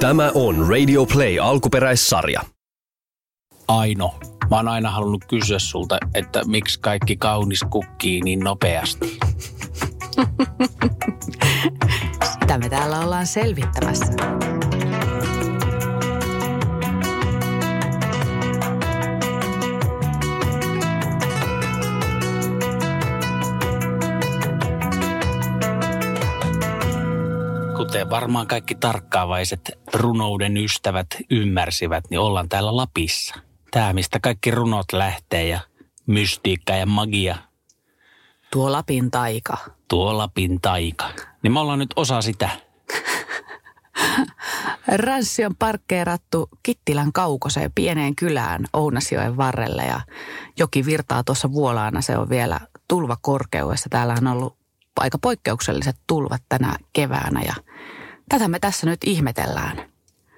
Tämä on Radio Play alkuperäissarja. Aino, mä oon aina halunnut kysyä sulta, että miksi kaikki kaunis kukkii niin nopeasti. Sitä me täällä ollaan selvittämässä. Kuten varmaan kaikki tarkkaavaiset runouden ystävät ymmärsivät, niin ollaan täällä Lapissa. Tää, mistä kaikki runot lähtee ja mystiikka ja magia. Tuo Lapin taika. Tuo Lapin taika. Niin me ollaan nyt osa sitä. Ranssi on parkkeerattu Kittilän kaukoseen pieneen kylään Ounasjoen varrelle ja joki virtaa tuossa vuolaana. Se on vielä tulvakorkeudessa. Täällä on ollut aika poikkeukselliset tulvat tänä keväänä ja tätä me tässä nyt ihmetellään.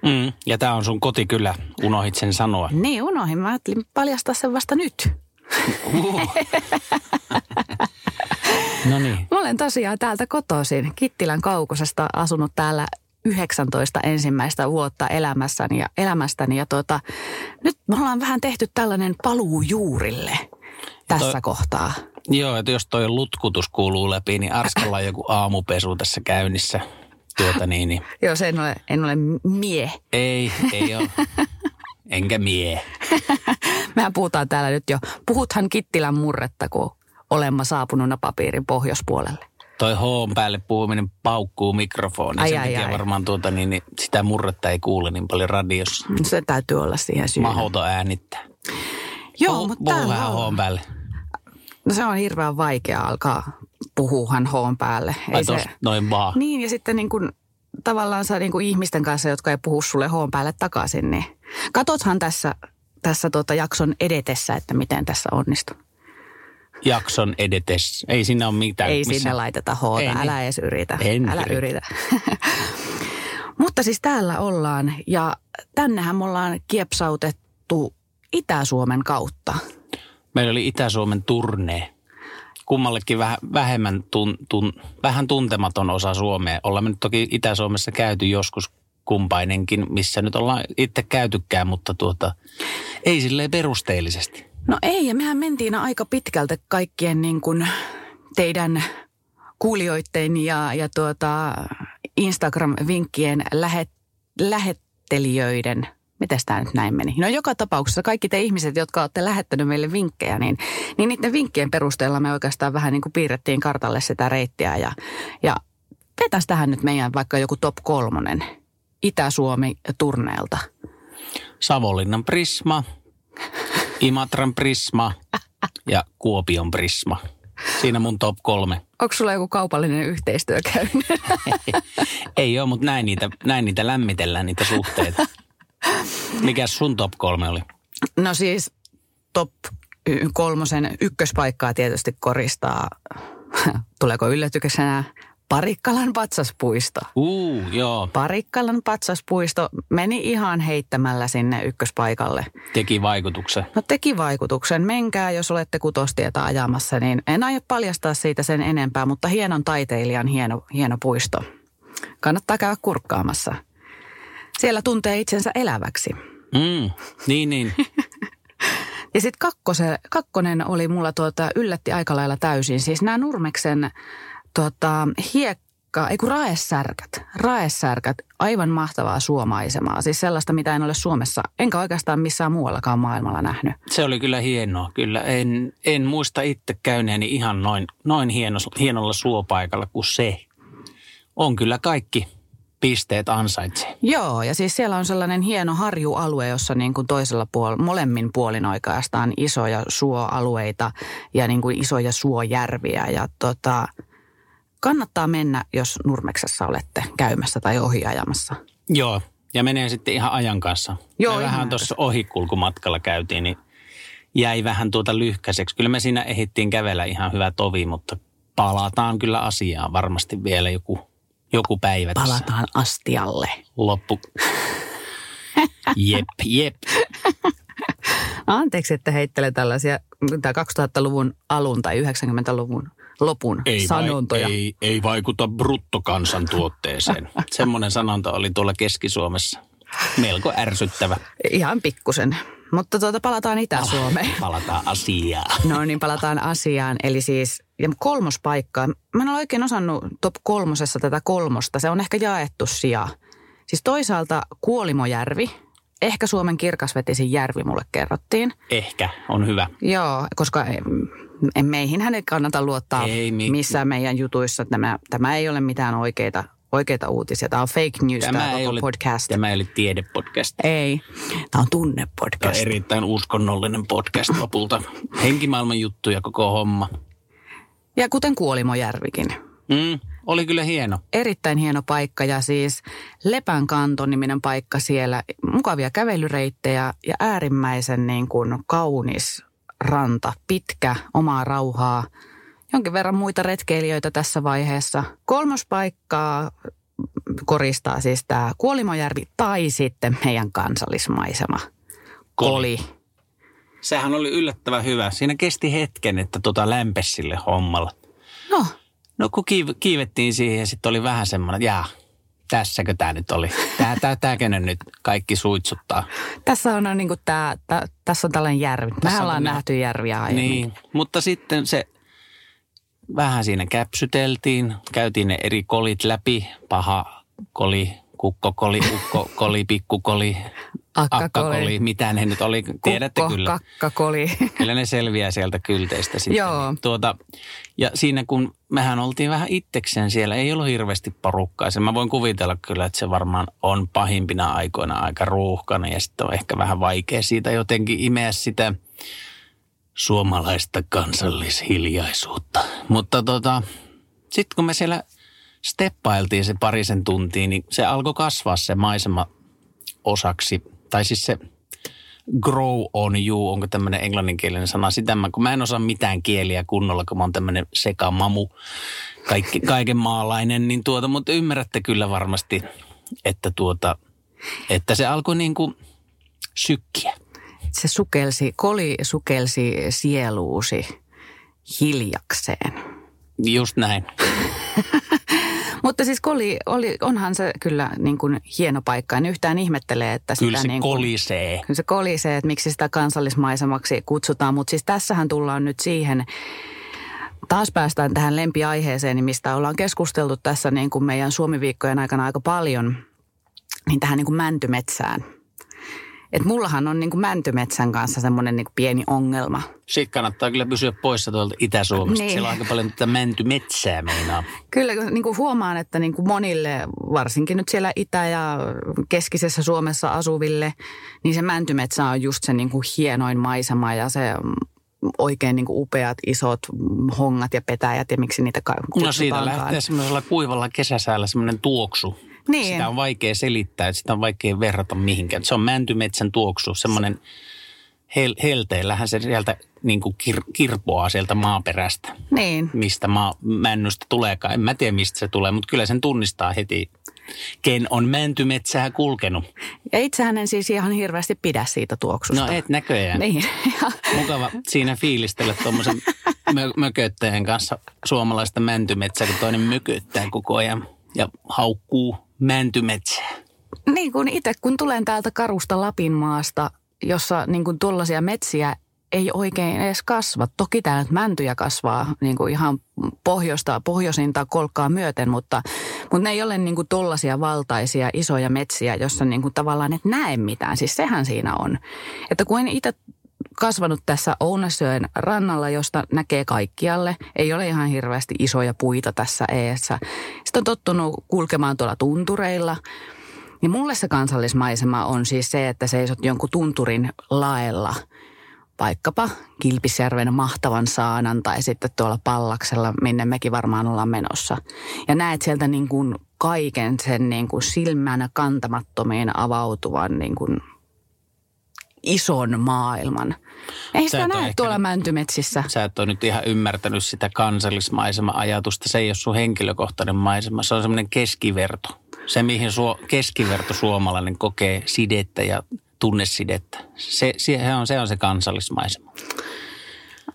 Mm, ja tää on sun kotikylä, unohit sen sanoa. Niin, unohin. Mä ajattelin paljastaa sen vasta nyt. Uh. no niin. Mä olen tosiaan täältä kotoisin Kittilän kaukosesta asunut täällä 19 ensimmäistä vuotta elämässäni ja, elämästäni. Ja tuota, nyt me ollaan vähän tehty tällainen paluu juurille tässä toi- kohtaa. Joo, että jos toi lutkutus kuuluu läpi, niin Arskalla on joku aamupesu tässä käynnissä. Tuota niin, niin. Joo, se en ole, en ole mie. Ei, ei ole. Enkä mie. Mehän puhutaan täällä nyt jo. Puhuthan Kittilän murretta, kun olemme saapunut napapiirin pohjoispuolelle. Toi H päälle puhuminen paukkuu mikrofoni. Ai, Sen ai, takia ai. varmaan tuota, niin, niin, sitä murretta ei kuule niin paljon radiossa. Se täytyy olla siihen syynä. Mahoto äänittää. Joo, Puhu- mutta puhu on. H päälle. No se on hirveän vaikea alkaa puhuhan hoon päälle. Ai tos, noin vaan. Niin, ja sitten niin kuin, tavallaan sä niin kuin ihmisten kanssa, jotka ei puhu sulle hoon päälle takaisin, niin katothan tässä, tässä tota jakson edetessä, että miten tässä onnistuu. Jakson edetes. Ei siinä ole mitään. Ei missä- sinne laiteta hoota, Ei niin. älä edes yritä. En älä yritä. yritä. Mutta siis täällä ollaan, ja tännehän me ollaan kiepsautettu Itä-Suomen kautta. Meillä oli Itä-Suomen turnee. Kummallekin vähän, vähemmän tun, tun, vähän tuntematon osa Suomea. Ollaan me nyt toki Itä-Suomessa käyty joskus kumpainenkin, missä nyt ollaan itse käytykään, mutta tuota, ei silleen perusteellisesti. No ei, ja mehän mentiin aika pitkältä kaikkien niin kuin teidän kuulijoiden ja, ja tuota Instagram-vinkkien lähet, lähettelijöiden, miten tämä nyt näin meni? No joka tapauksessa kaikki te ihmiset, jotka olette lähettänyt meille vinkkejä, niin, niin niiden vinkkien perusteella me oikeastaan vähän niin kuin piirrettiin kartalle sitä reittiä ja, ja vetäisi tähän nyt meidän vaikka joku top kolmonen Itä-Suomi turneelta. Savonlinnan Prisma, Imatran Prisma ja Kuopion Prisma. Siinä mun top kolme. Onko sulla joku kaupallinen yhteistyö käynyt? Ei ole, mutta näin niitä, näin niitä lämmitellään, niitä suhteita. Mikäs sun top kolme oli? No siis top kolmosen ykköspaikkaa tietysti koristaa, tuleeko yllätyksenä, Parikkalan patsaspuisto. Uu, joo, Parikkalan patsaspuisto meni ihan heittämällä sinne ykköspaikalle. teki vaikutuksen. No teki vaikutuksen. Menkää, jos olette kutostietä ajamassa, niin en aio paljastaa siitä sen enempää, mutta hienon taiteilijan hieno, hieno puisto. Kannattaa käydä kurkkaamassa. Siellä tuntee itsensä eläväksi. Mm, niin, niin. Ja sitten kakkonen oli mulla tuota, yllätti aika lailla täysin. Siis nämä Nurmeksen tuota, hiekka, ei kun raesärkät. Raesärkät, aivan mahtavaa suomaisemaa. Siis sellaista, mitä en ole Suomessa, enkä oikeastaan missään muuallakaan maailmalla nähnyt. Se oli kyllä hienoa. Kyllä en, en muista itse käyneeni ihan noin, noin hieno, hienolla suopaikalla kuin se. On kyllä kaikki pisteet ansaitsee. Joo, ja siis siellä on sellainen hieno harjualue, jossa niin kuin toisella puolella, molemmin puolin oikeastaan isoja suoalueita ja niin kuin isoja suojärviä. Ja tota, kannattaa mennä, jos Nurmeksessa olette käymässä tai ohiajamassa. Joo, ja menee sitten ihan ajan kanssa. Joo, me vähän tuossa ohikulkumatkalla käytiin, niin jäi vähän tuota lyhkäiseksi. Kyllä me siinä ehdittiin kävellä ihan hyvä tovi, mutta palataan kyllä asiaan varmasti vielä joku, joku päivä tässä. Palataan astialle. Loppu. Jep, jep. Anteeksi, että heittelen tällaisia tämä 2000-luvun alun tai 90-luvun lopun Ei, sanontoja. Vai, ei, ei vaikuta bruttokansantuotteeseen. Semmoinen sanonta oli tuolla Keski-Suomessa. Melko ärsyttävä. Ihan pikkusen. Mutta tuota, palataan Itä-Suomeen. Palataan asiaan. No niin, palataan asiaan. Eli siis ja kolmospaikkaa. Mä en ole oikein osannut top kolmosessa tätä kolmosta. Se on ehkä jaettu sija. Siis toisaalta Kuolimojärvi. Ehkä Suomen kirkasvetisin järvi mulle kerrottiin. Ehkä, on hyvä. Joo, koska meihin hänen kannata luottaa Ei mi- missään meidän jutuissa. Tämä, tämä ei ole mitään oikeita, oikeita uutisia. Tämä on fake news, tämä, tämä ei koko ole, podcast. Tämä ei ole tiedepodcast. Ei, tämä on Tämä tunnepodcast. on erittäin uskonnollinen podcast lopulta. Henkimaailman juttu ja koko homma. Ja kuten Kuolimojärvikin. Mm, oli kyllä hieno. Erittäin hieno paikka ja siis Lepän kanto-niminen paikka siellä. Mukavia kävelyreittejä ja äärimmäisen niin kuin kaunis ranta, pitkä, omaa rauhaa. Jonkin verran muita retkeilijöitä tässä vaiheessa. Kolmos paikkaa koristaa siis tämä Kuolimojärvi tai sitten meidän kansallismaisema. Koli. Sehän oli yllättävän hyvä. Siinä kesti hetken, että tota lämpesi sille hommalle. No, No kun kiiv- kiivettiin siihen ja sitten oli vähän semmoinen, että jaa, tässäkö tämä nyt oli? Tää, tää, tääkö ne nyt kaikki suitsuttaa? tässä on niin kuin tää, tää, tässä on tällainen järvi. Mehän on ollaan nähty järviä aiemmin. Niin, mutta sitten se vähän siinä käpsyteltiin, käytiin ne eri kolit läpi, paha koli, kukkokoli, ukkokoli, pikkukoli, Akkakoli. akkakoli, mitä ne nyt oli, tiedätte Kukko, kyllä. kakkakoli. Kyllä ne selviää sieltä kylteistä sitten. Joo. Tuota, ja siinä kun mehän oltiin vähän itsekseen siellä, ei ollut hirveästi porukkaa. Se mä voin kuvitella kyllä, että se varmaan on pahimpina aikoina aika ruuhkana ja sitten on ehkä vähän vaikea siitä jotenkin imeä sitä suomalaista kansallishiljaisuutta. Mutta tota, sitten kun me siellä steppailtiin se parisen tuntia, niin se alkoi kasvaa se maisema osaksi, tai siis se grow on you, onko tämmöinen englanninkielinen sana. Sitä mä, kun mä en osaa mitään kieliä kunnolla, kun mä oon tämmöinen sekamamu, kaikki, kaiken maalainen, niin tuota, mutta ymmärrätte kyllä varmasti, että tuota, että se alkoi niin kuin sykkiä. Se sukelsi, koli sukelsi sieluusi hiljakseen. Just näin. Mutta siis koli, oli, onhan se kyllä niin kuin hieno paikka. En yhtään ihmettele, että sitä Kyllä se niin kuin, kolisee. Kyllä se kolisee, että miksi sitä kansallismaisemaksi kutsutaan. Mutta siis tässähän tullaan nyt siihen, taas päästään tähän lempiaiheeseen, mistä ollaan keskusteltu tässä niin kuin meidän Suomi-viikkojen aikana aika paljon, niin tähän niin kuin mäntymetsään. Et mullahan on niin kuin mäntymetsän kanssa semmoinen niin pieni ongelma. Sitten kannattaa kyllä pysyä poissa tuolta Itä-Suomesta. Niin. Siellä on aika paljon tätä mäntymetsää meinaa. Kyllä niin kuin huomaan, että niin kuin monille, varsinkin nyt siellä Itä- ja keskisessä Suomessa asuville, niin se mäntymetsä on just se niin kuin hienoin maisema ja se oikein niin kuin upeat isot hongat ja petäjät ja miksi niitä ka- No siitä lähtee semmoisella kuivalla kesäsäällä semmoinen tuoksu. Niin. Sitä on vaikea selittää, että sitä on vaikea verrata mihinkään. Se on mäntymetsän tuoksu, semmoinen hel- helteillähän se sieltä niin kuin kir- kirpoaa sieltä maaperästä. Niin, Mistä maa- männystä tuleekaan. En mä tiedä, mistä se tulee, mutta kyllä sen tunnistaa heti, ken on mäntymetsää kulkenut. ja itsehän en siis ihan hirveästi pidä siitä tuoksusta. No et näköjään. Niin, Mukava siinä fiilistellä tuommoisen mö- mököttäjän kanssa suomalaista mäntymetsää, kun toinen mököttää koko ajan ja haukkuu mäntymetsää. niin kuin itse kun tulen täältä karusta Lapinmaasta, jossa niin kuin tuollaisia metsiä ei oikein edes kasva. Toki täällä mäntyjä kasvaa niin kuin ihan pohjoista, pohjoisinta kolkkaa myöten, mutta, mutta ne ei ole niin kuin tollaisia valtaisia isoja metsiä, jossa niin kuin tavallaan et näe mitään. Siis sehän siinä on. Että kun itse kasvanut tässä Ounasjoen rannalla, josta näkee kaikkialle. Ei ole ihan hirveästi isoja puita tässä eessä. Sitten on tottunut kulkemaan tuolla tuntureilla. Niin mulle se kansallismaisema on siis se, että seisot jonkun tunturin laella, vaikkapa Kilpisjärven mahtavan saanan tai sitten tuolla Pallaksella, minne mekin varmaan ollaan menossa. Ja näet sieltä niin kuin kaiken sen niin kuin silmänä kantamattomiin avautuvan niin kuin ison maailman. Ei sitä näe ehkä tuolla mäntymetsissä. Sä et ole nyt ihan ymmärtänyt sitä kansallismaisema-ajatusta. Se ei ole sun henkilökohtainen maisema, se on semmoinen keskiverto. Se, mihin suo, keskiverto suomalainen kokee sidettä ja tunnesidettä. Se, se, on, se on se kansallismaisema.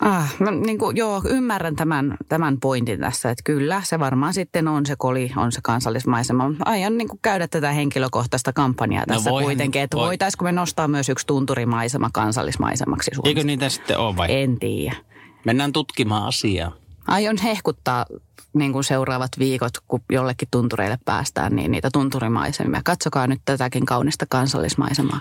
Ah, mä, niin kuin, joo, ymmärrän tämän, tämän pointin tässä, että kyllä se varmaan sitten on se koli, on se kansallismaisema. Aion niin kuin käydä tätä henkilökohtaista kampanjaa No tässä voihan- kuitenkin, että voi. voitaisiko me nostaa myös yksi tunturimaisema kansallismaisemaksi Suomessa. Eikö niitä sitten ole vai? En tiedä. Mennään tutkimaan asiaa. Aion hehkuttaa niin kuin seuraavat viikot, kun jollekin tuntureille päästään, niin niitä tunturimaisemia. Katsokaa nyt tätäkin kaunista kansallismaisemaa.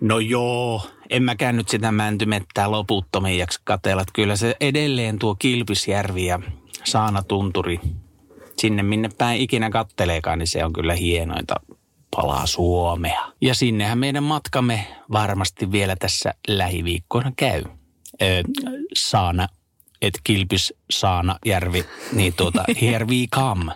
No joo, en mäkään nyt sitä mäntymettää loputtomiin jaksa katella. Kyllä se edelleen tuo Kilpisjärvi ja Saanatunturi, sinne minne päin ikinä katteleekaan, niin se on kyllä hienointa palaa Suomea. Ja sinnehän meidän matkamme varmasti vielä tässä lähiviikkoina käy. Öö, Saana, et Kilpis, Saana, Järvi, niin tuota, here we come.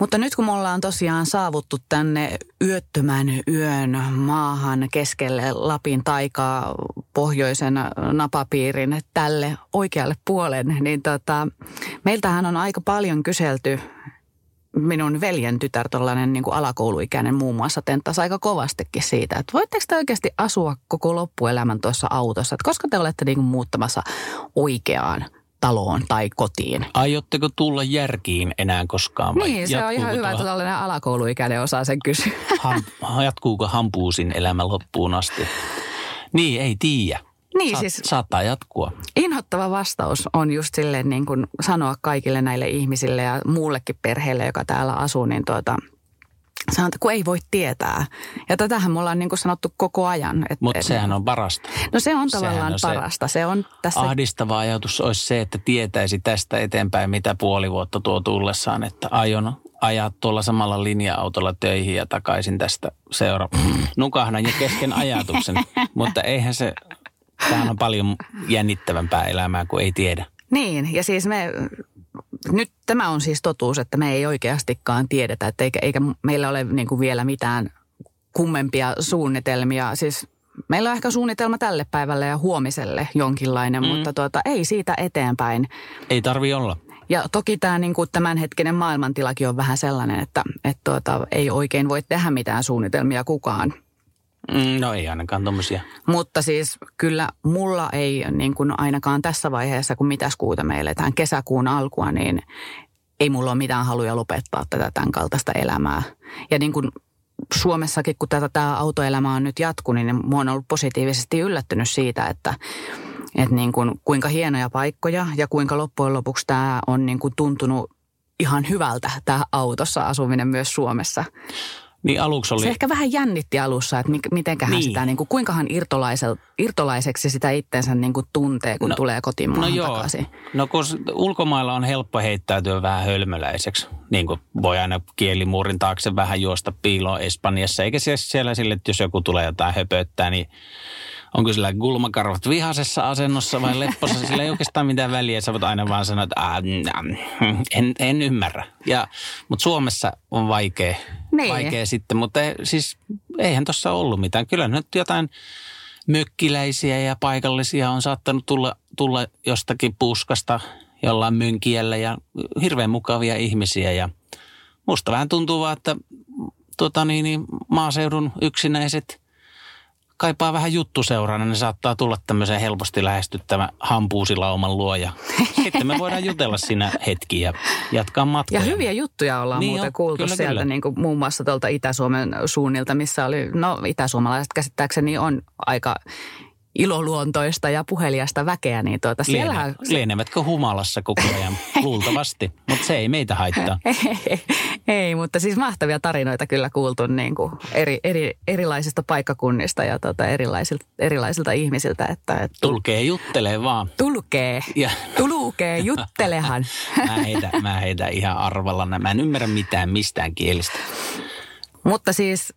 Mutta nyt kun me ollaan tosiaan saavuttu tänne yöttömän yön maahan keskelle Lapin taikaa pohjoisen napapiirin tälle oikealle puolen, niin tota, meiltähän on aika paljon kyselty minun veljen tytär, tuollainen niin alakouluikäinen muun muassa, tenttasi aika kovastikin siitä, että voitteko te oikeasti asua koko loppuelämän tuossa autossa, että koska te olette niin kuin muuttamassa oikeaan taloon tai kotiin. Aiotteko tulla järkiin enää koskaan vai Niin, se on ihan hyvä, että tällainen alakouluikäinen osaa sen kysyä. Ham, jatkuuko hampuusin elämä loppuun asti? Niin, ei tiedä. Niin, Saat, siis Saattaa jatkua. inhottava vastaus on just silleen niin kuin sanoa kaikille näille ihmisille ja muullekin perheelle, joka täällä asuu, niin tuota, sanotaan, kun ei voi tietää. Ja tätähän me ollaan niin kuin sanottu koko ajan. Mutta sehän on parasta. No se on sehän tavallaan on se parasta. Se on tässä... Ahdistava ajatus olisi se, että tietäisi tästä eteenpäin, mitä puoli vuotta tuo tullessaan, että aion ajaa tuolla samalla linja-autolla töihin ja takaisin tästä seura. Nukahdan jo kesken ajatuksen, mutta eihän se, tämähän on paljon jännittävämpää elämää kuin ei tiedä. Niin, ja siis me, nyt tämä on siis totuus, että me ei oikeastikaan tiedetä, että eikä, eikä meillä ole niin kuin vielä mitään kummempia suunnitelmia. Siis meillä on ehkä suunnitelma tälle päivälle ja huomiselle jonkinlainen, mm. mutta tuota, ei siitä eteenpäin. Ei tarvi olla. Ja toki tämä niin kuin tämänhetkinen maailmantilakin on vähän sellainen, että, että tuota, ei oikein voi tehdä mitään suunnitelmia kukaan. Mm, No ei ainakaan tuommoisia. Mutta siis kyllä mulla ei niin kuin ainakaan tässä vaiheessa, kun mitäs kuuta me eletään kesäkuun alkua, niin ei mulla ole mitään haluja lopettaa tätä tämän kaltaista elämää. Ja niin kuin Suomessakin, kun tätä tämä autoelämä on nyt jatkunut, niin mä oon ollut positiivisesti yllättynyt siitä, että, että niin kuin, kuinka hienoja paikkoja ja kuinka loppujen lopuksi tämä on niin kuin tuntunut ihan hyvältä tämä autossa asuminen myös Suomessa. Niin aluksi oli... Se ehkä vähän jännitti alussa, että mitenköhän Niin. sitä, niin kuin, kuinkahan irtolaisel- irtolaiseksi sitä itsensä niin kuin tuntee, kun No- tulee kotimaahan No joo, takaisin. no kun ulkomailla on helppo heittäytyä vähän hölmöläiseksi. Niin kuin voi aina kielimuurin taakse vähän juosta piiloon Espanjassa. Eikä siellä sille, että jos joku tulee jotain höpöttää, niin onko sillä kulmakarvat vihasessa asennossa vai leppossa. Sillä ei oikeastaan mitään väliä. Sä voit aina vaan sanoa, että "Ah, mm, en, en ymmärrä. Ja, mutta Suomessa on vaikea, Niin. vaikea sitten. Mutta ei- siis eihän tuossa ollut mitään. Kyllä nyt jotain mökkiläisiä ja paikallisia on saattanut tulla, tulla jostakin puskasta jollain mönkiellä ja hirveän mukavia ihmisiä. Ja musta vähän tuntuu vaan, että tota niin, niin, maaseudun yksinäiset kaipaa vähän juttuseurana, niin saattaa tulla tämmöisen helposti lähestyttävä hampuusilauman luo ja sitten me voidaan jutella siinä hetki ja jatkaa matkaa. Ja hyviä juttuja ollaan niin muuten on, kuultu kyllä, sieltä kyllä. Niin kuin muun muassa tuolta Itä-Suomen suunnilta, missä oli, no itäsuomalaiset käsittääkseni on aika iloluontoista ja puheliasta väkeä, niin tuota, siellähän... Liene, lienevätkö humalassa koko ajan? Luultavasti, mutta se ei meitä haittaa. ei, ei, mutta siis mahtavia tarinoita kyllä kuultu niin kuin eri, eri, erilaisista paikkakunnista ja tota, erilaisilta, erilaisilta ihmisiltä, että, että Tulkee juttelee vaan. tulkee, Ja tulukee, juttelehan. mä heitä, mä heitä ihan arvalla. Mä en ymmärrä mitään mistään kielistä. Mutta siis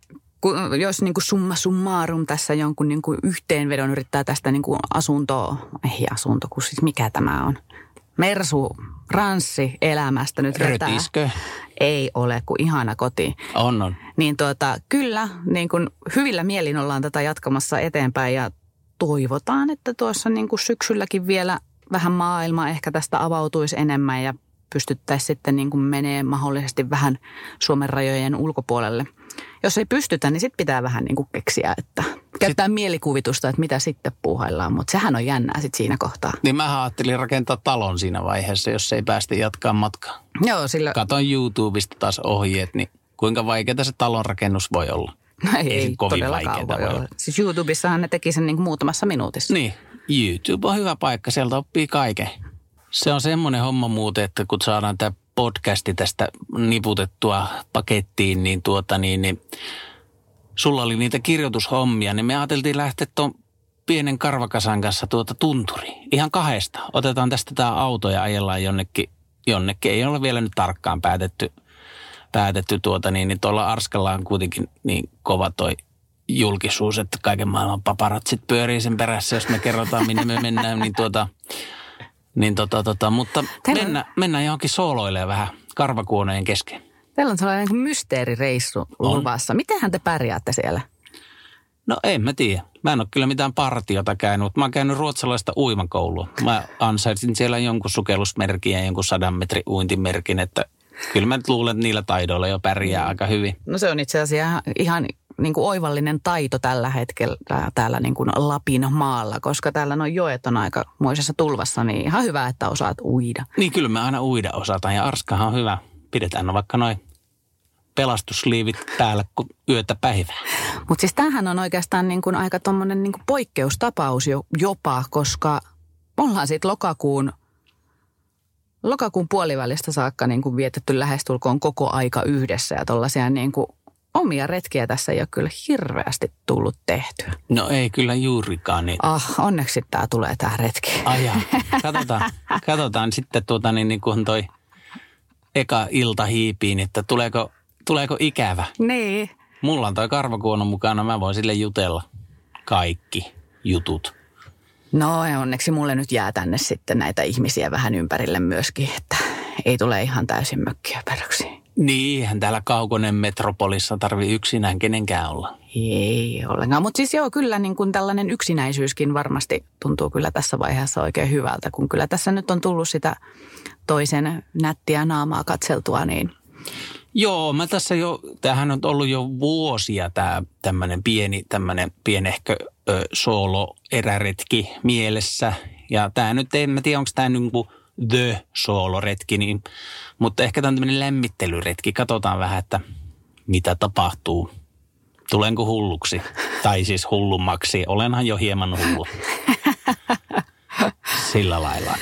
jos niin kuin summa summarum tässä jonkun niin kuin yhteenvedon yrittää tästä niin kuin asunto, ei asunto, kun siis mikä tämä on? Mersu, ranssi elämästä nyt vetää. Rötiskö? Ei ole, kuin ihana koti. On, on. Niin tuota, kyllä, niin kuin hyvillä mielin ollaan tätä jatkamassa eteenpäin ja toivotaan, että tuossa niin kuin syksylläkin vielä vähän maailma ehkä tästä avautuisi enemmän ja pystyttäisiin sitten niin kuin menee mahdollisesti vähän Suomen rajojen ulkopuolelle. Jos ei pystytä, niin sitten pitää vähän niin kuin keksiä, että Käyttää mielikuvitusta, että mitä sitten puuhaillaan, mutta sehän on jännää sitten siinä kohtaa. Niin mä ajattelin rakentaa talon siinä vaiheessa, jos ei päästä jatkaa matkaa. Joo, sillä... Katon YouTubesta taas ohjeet, niin kuinka vaikeaa se talon rakennus voi olla. No ei, Ei kovin voi voi olla. olla. Siis YouTubessahan ne teki sen niin kuin muutamassa minuutissa. Niin, YouTube on hyvä paikka, sieltä oppii kaiken. Se on semmoinen homma muuten, että kun saadaan tämä podcasti tästä niputettua pakettiin, niin tuota niin, niin sulla oli niitä kirjoitushommia, niin me ajateltiin lähteä tuon pienen karvakasan kanssa tuota tunturi. Ihan kahdesta. Otetaan tästä tämä auto ja ajellaan jonnekin, jonnekin. Ei ole vielä nyt tarkkaan päätetty, päätetty tuota niin, niin tuolla Arskalla on kuitenkin niin kova toi julkisuus, että kaiken maailman paparatsit pyörii sen perässä, jos me kerrotaan, minne me mennään, niin tuota, niin tota, tota, mutta Teillä on- mennä, mennään johonkin sooloilemaan vähän karvakuoneen kesken. Teillä on sellainen niin mysteerireissu On. luvassa. Mitenhän te pärjäätte siellä? No en mä tiedä. Mä en ole kyllä mitään partiota käynyt, mutta mä oon käynyt ruotsalaista uimakoulua. Mä ansaitsin siellä jonkun sukellusmerkin ja jonkun sadan metrin uintimerkin, että kyllä mä nyt luulen, että niillä taidoilla jo pärjää aika hyvin. No se on itse asiassa ihan niin kuin oivallinen taito tällä hetkellä täällä niin kuin Lapin maalla, koska täällä nuo joet on aika moisessa tulvassa, niin ihan hyvä, että osaat uida. Niin kyllä me aina uida osataan ja Arskahan on hyvä. Pidetään no vaikka noin pelastusliivit päällä kun yötä päivää. Mutta siis tämähän on oikeastaan niin kuin aika tuommoinen niin kuin poikkeustapaus jo, jopa, koska ollaan sitten lokakuun, lokakuun puolivälistä saakka niin kuin vietetty lähestulkoon koko aika yhdessä ja tuollaisia niin kuin omia retkiä tässä ei ole kyllä hirveästi tullut tehtyä. No ei kyllä juurikaan niin. Ah, onneksi tämä tulee tämä retki. Aja, katsotaan, katsotaan sitten tuota niin, niin kun toi eka ilta hiipiin, että tuleeko, tuleeko ikävä. Niin. Mulla on toi karvakuono mukana, mä voin sille jutella kaikki jutut. No ja onneksi mulle nyt jää tänne sitten näitä ihmisiä vähän ympärille myöskin, että ei tule ihan täysin mökkiä peräksi. Niin, täällä kaukonen metropolissa tarvi yksinään kenenkään olla. Ei ollenkaan, mutta siis joo, kyllä niin kuin tällainen yksinäisyyskin varmasti tuntuu kyllä tässä vaiheessa oikein hyvältä, kun kyllä tässä nyt on tullut sitä toisen nättiä naamaa katseltua, niin Joo, mä tässä jo, tämähän on ollut jo vuosia tämä tämmöinen pieni, tämmöinen pienehkö ö, solo-eräretki mielessä. Ja tämä nyt, en mä tiedä, onko tämä niinku the solo-retki, niin, mutta ehkä tämä on tämmöinen lämmittelyretki. Katsotaan vähän, että mitä tapahtuu. Tulenko hulluksi? Tai siis hullummaksi. Olenhan jo hieman hullu. Sillä lailla.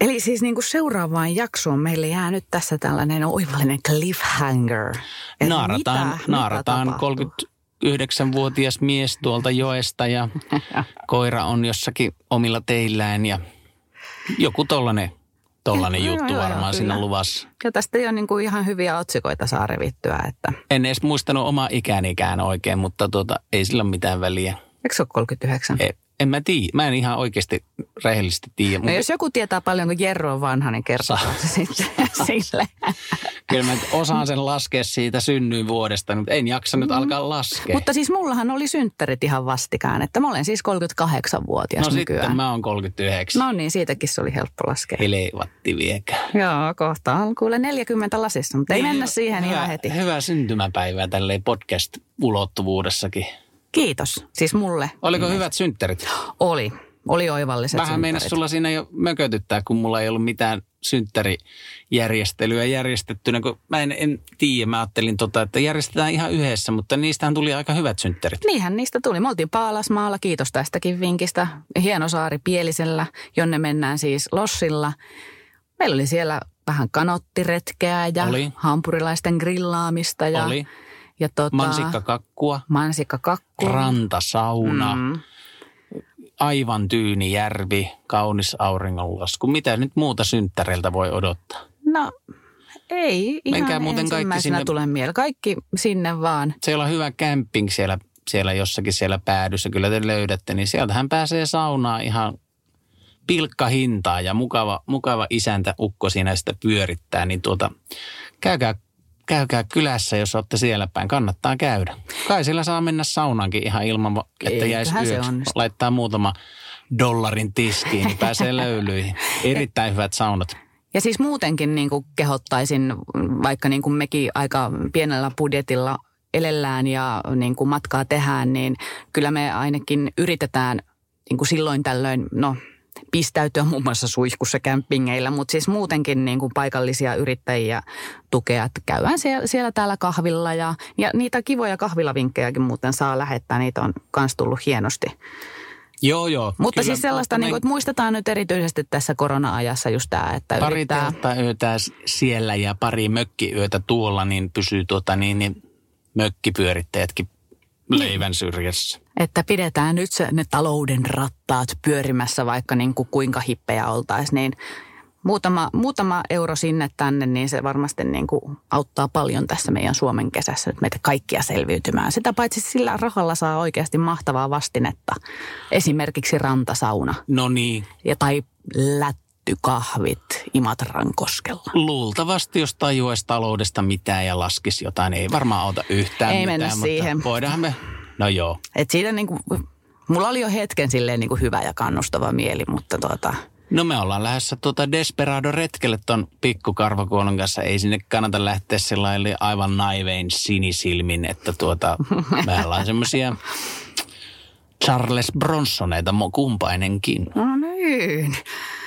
Eli siis niin kuin seuraavaan jaksoon meille jää nyt tässä tällainen oivallinen cliffhanger. Et naarataan, mitä- naarataan mitä tapahtuu? 39-vuotias mies tuolta joesta ja koira on jossakin omilla teillään ja joku tollanen, tollanen Joo, juttu joo, joo, varmaan siinä kyllä. luvassa. Ja tästä jo niin kuin ihan hyviä otsikoita saa revittyä, että En edes muistanut omaa ikänikään oikein, mutta tuota, ei sillä ole mitään väliä. eikö se ole 39? En, en mä tiedä. Mä en ihan oikeasti rehellisesti tiedä. No Mutta jos joku tietää paljonko Jerro on vanha, niin kertoo se sitten sille. kyllä mä osaan sen laskea siitä synnyin vuodesta, mutta en jaksa nyt alkaa laskea. Mutta siis mullahan oli synttärit ihan vastikään, että mä olen siis 38-vuotias no nykyään. sitten mä oon 39. No niin, siitäkin se oli helppo laskea. Helevatti viekää. Joo, kohta on kuule 40 lasissa, mutta ei Niin, mennä siihen hyvä, ihan heti. Hyvää syntymäpäivää tälleen podcast-ulottuvuudessakin. Kiitos. Siis mulle Oliko hyvät synttärit? oli. Oli oivalliset Vähän meinas sulla siinä jo mökötyttää, kun mulla ei ollut mitään synttärijärjestelyä järjestettynä. Kun mä en, en tiedä, mä ajattelin, tota, että järjestetään ihan yhdessä, mutta niistähän tuli aika hyvät synttärit. Niinhän niistä tuli. Me oltiin Paalasmaalla, kiitos tästäkin vinkistä. Hieno saari Pielisellä, jonne mennään siis lossilla. Meillä oli siellä vähän kanottiretkeä ja Oli. hampurilaisten grillaamista ja, Oli ja tota, mansikkakakkua, mansikkakakku. rantasauna, Mm. aivan tyyni järvi, kaunis auringonlasku. Mitä nyt muuta synttäreiltä voi odottaa? No ei ihan Menkää muuten kaikki sinne- tulee mieleen. Kaikki sinne vaan. siellä on hyvä camping siellä, siellä jossakin siellä päädyssä, kyllä te löydätte, niin sieltähän pääsee saunaan ihan pilkkahintaa ja mukava, mukava isäntä ukko siinä sitä pyörittää, niin tuota, käykää, käykää kylässä, jos olette siellä päin. Kannattaa käydä. Kai sillä saa mennä saunaankin ihan ilman, että jäisi yöksi. Laittaa muutama dollarin tiskiin, niin pääsee löylyihin. Erittäin hyvät saunat. Ja siis muutenkin niin kuin kehottaisin, vaikka niin kuin mekin aika pienellä budjetilla elellään ja niin kuin matkaa tehdään, niin kyllä me ainakin yritetään niin kuin silloin tällöin, no pistäytyä muun muassa suihkussa kämpingeillä, mutta siis muutenkin niin kuin paikallisia yrittäjiä tukea. Että käydään siellä, siellä täällä kahvilla ja, ja niitä kivoja kahvilavinkkejäkin muuten saa lähettää. Niitä on myös tullut hienosti. Joo, joo. Mutta Kyllä, siis sellaista, niin kuin, että muistetaan nyt erityisesti tässä korona-ajassa just tämä, että Pari yrittää... yötä siellä ja pari mökkiyötä tuolla, niin pysyy tuota niin, niin mökkipyörittäjätkin leivän syrjässä. Että pidetään nyt se, ne talouden rattaat pyörimässä, vaikka niin kuin kuinka hippejä oltaisiin, niin muutama, muutama euro sinne tänne, niin se varmasti niin kuin auttaa paljon tässä meidän Suomen kesässä nyt meitä kaikkia selviytymään. Sitä paitsi sillä rahalla saa oikeasti mahtavaa vastinetta. Esimerkiksi rantasauna No niin, ja tai lättykahvit Imatran koskella. luultavasti jos tajuaisi taloudesta mitään ja laskisi jotain, ei varmaan auta yhtään Ei mitään. mennä mutta siihen. Voidaanhan me, no joo. Et siitä niin kuin, mulla oli jo hetken silleen niin kuin hyvä ja kannustava mieli, mutta tuota, No me ollaan lähdössä tuota Desperado-retkelle ton pikkukarvakuonon kanssa. Ei sinne kannata lähteä sellainen aivan naivein sinisilmin, että tuota, me ollaan semmoisia Charles Bronsoneita kumpainenkin. no niin.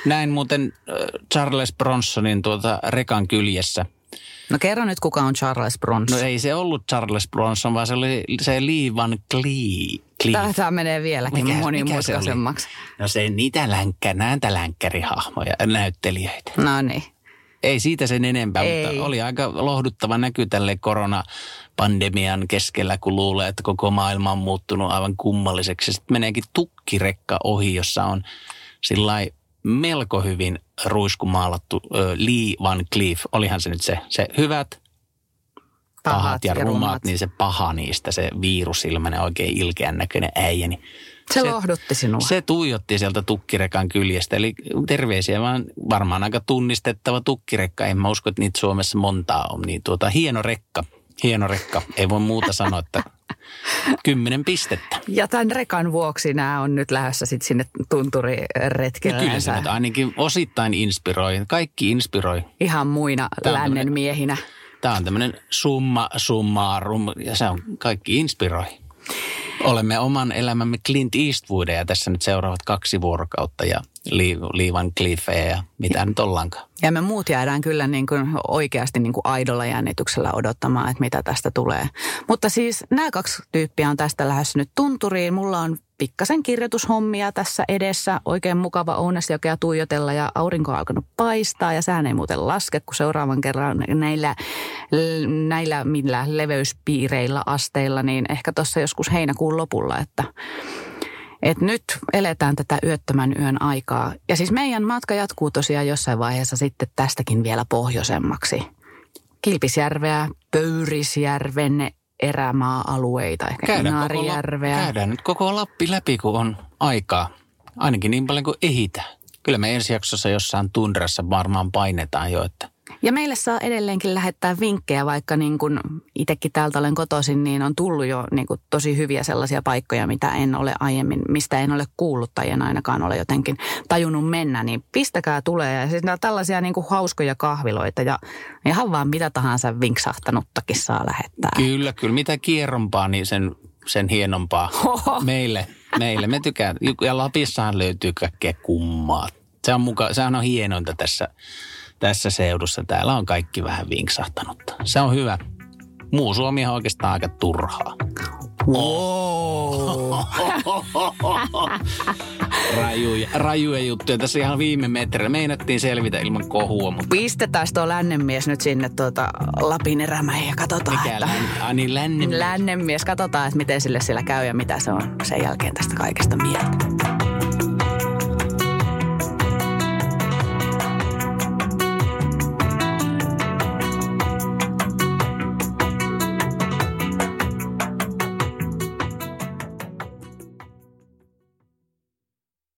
Näin muuten äh, Charles Bronsonin tuota rekan kyljessä. No kerro nyt, kuka on Charles Bronson. No ei se ollut Charles Bronson, vaan se oli se Lee Van Clee. Cleef. Tämä menee vieläkin Mikä- monimutkaisemmaksi. No se niitä länkkä, näitä länkkärihahmoja, näyttelijöitä. No niin. Ei siitä sen enempää, Ei. mutta oli aika lohduttava näky tälle koronapandemian keskellä, kun luulee, että koko maailma on muuttunut aivan kummalliseksi. Sitten meneekin tukkirekka ohi, jossa on melko hyvin ruiskumaalattu Lee Van Cleef. Olihan se nyt se, se hyvät, pahat, ja, rumat, niin se paha niistä, se viirusilmäinen, oikein ilkeän näköinen äijä, niin Se, se lohdutti sinua. se tuijotti sieltä tukkirekan kyljestä. Eli terveisiä vaan varmaan aika tunnistettava tukkirekka. En mä usko, että niitä Suomessa montaa on. Niin tuota, hieno rekka. Hieno rekka. Ei voi muuta sanoa, että kymmenen pistettä. Ja tämän rekan vuoksi nämä on nyt lähdössä sit sinne No tunturiretkelle. kyllä se nyt ainakin osittain inspiroi. Kaikki inspiroi. Ihan muina Tämä lännen miehinä. Tämä on tämmöinen summa summarum ja se on kaikki inspiroi. Olemme oman elämämme Clint Eastwoodia tässä nyt seuraavat kaksi vuorokautta ja Lee, Lee Van Cleefeä ja mitä nyt ollaankaan. Ja me muut jäädään kyllä niin kuin oikeasti niin kuin aidolla jännityksellä odottamaan, että mitä tästä tulee. Mutta siis nämä kaksi tyyppiä on tästä lähdössä nyt tunturiin. Mulla on pikkasen kirjoitushommia tässä edessä. Oikein mukava Ounasjokea tuijotella ja aurinko on alkanut paistaa ja sään ei muuten laske, kun seuraavan kerran näillä, näillä millä leveyspiireillä asteilla, niin ehkä tuossa joskus heinäkuun lopulla, että et nyt eletään tätä yöttömän yön aikaa. Ja siis meidän matka jatkuu tosiaan jossain vaiheessa sitten tästäkin vielä pohjoisemmaksi. Kilpisjärveä, Pöyrisjärven erämaa-alueita, ehkä koko, Inaarijärveä. käydään nyt koko Lappi läpi, kun on aikaa. Ainakin niin paljon kuin ehitään. Kyllä me ensi jaksossa jossain tundrassa varmaan painetaan jo, että Ja meille saa edelleenkin lähettää vinkkejä, vaikka niin kuin itsekin täältä olen kotoisin, niin on tullut jo niin kuin tosi hyviä sellaisia paikkoja, mitä en ole aiemmin, mistä en ole kuullut tai en ainakaan ole jotenkin tajunnut mennä, niin pistäkää tulee. Ja siis nämä tällaisia niin kuin hauskoja kahviloita ja ihan vaan mitä tahansa vinksahtanuttakin saa lähettää. Kyllä, kyllä. Mitä kierrompaa, niin sen, sen hienompaa meille. Meille. Me tykkään. Ja Lapissahan löytyy kaikkea kummaa. Se on muka, sehän on hienointa tässä, tässä seudussa. Täällä on kaikki vähän vinksahtanutta. Se on hyvä. Muu Suomi on oikeastaan aika turhaa. Wow. Rajuja, rajuja juttuja. Tässä ihan viime metreillä. Meinattiin selvitä ilman kohua, mutta Pistetään tuo lännenmies nyt sinne tuota Lapin erämäihin ja katsotaan, mikä että... län, niin, lännen. Lännenmies, katsotaan, että miten sille siellä käy ja mitä se on sen jälkeen tästä kaikesta mieltä.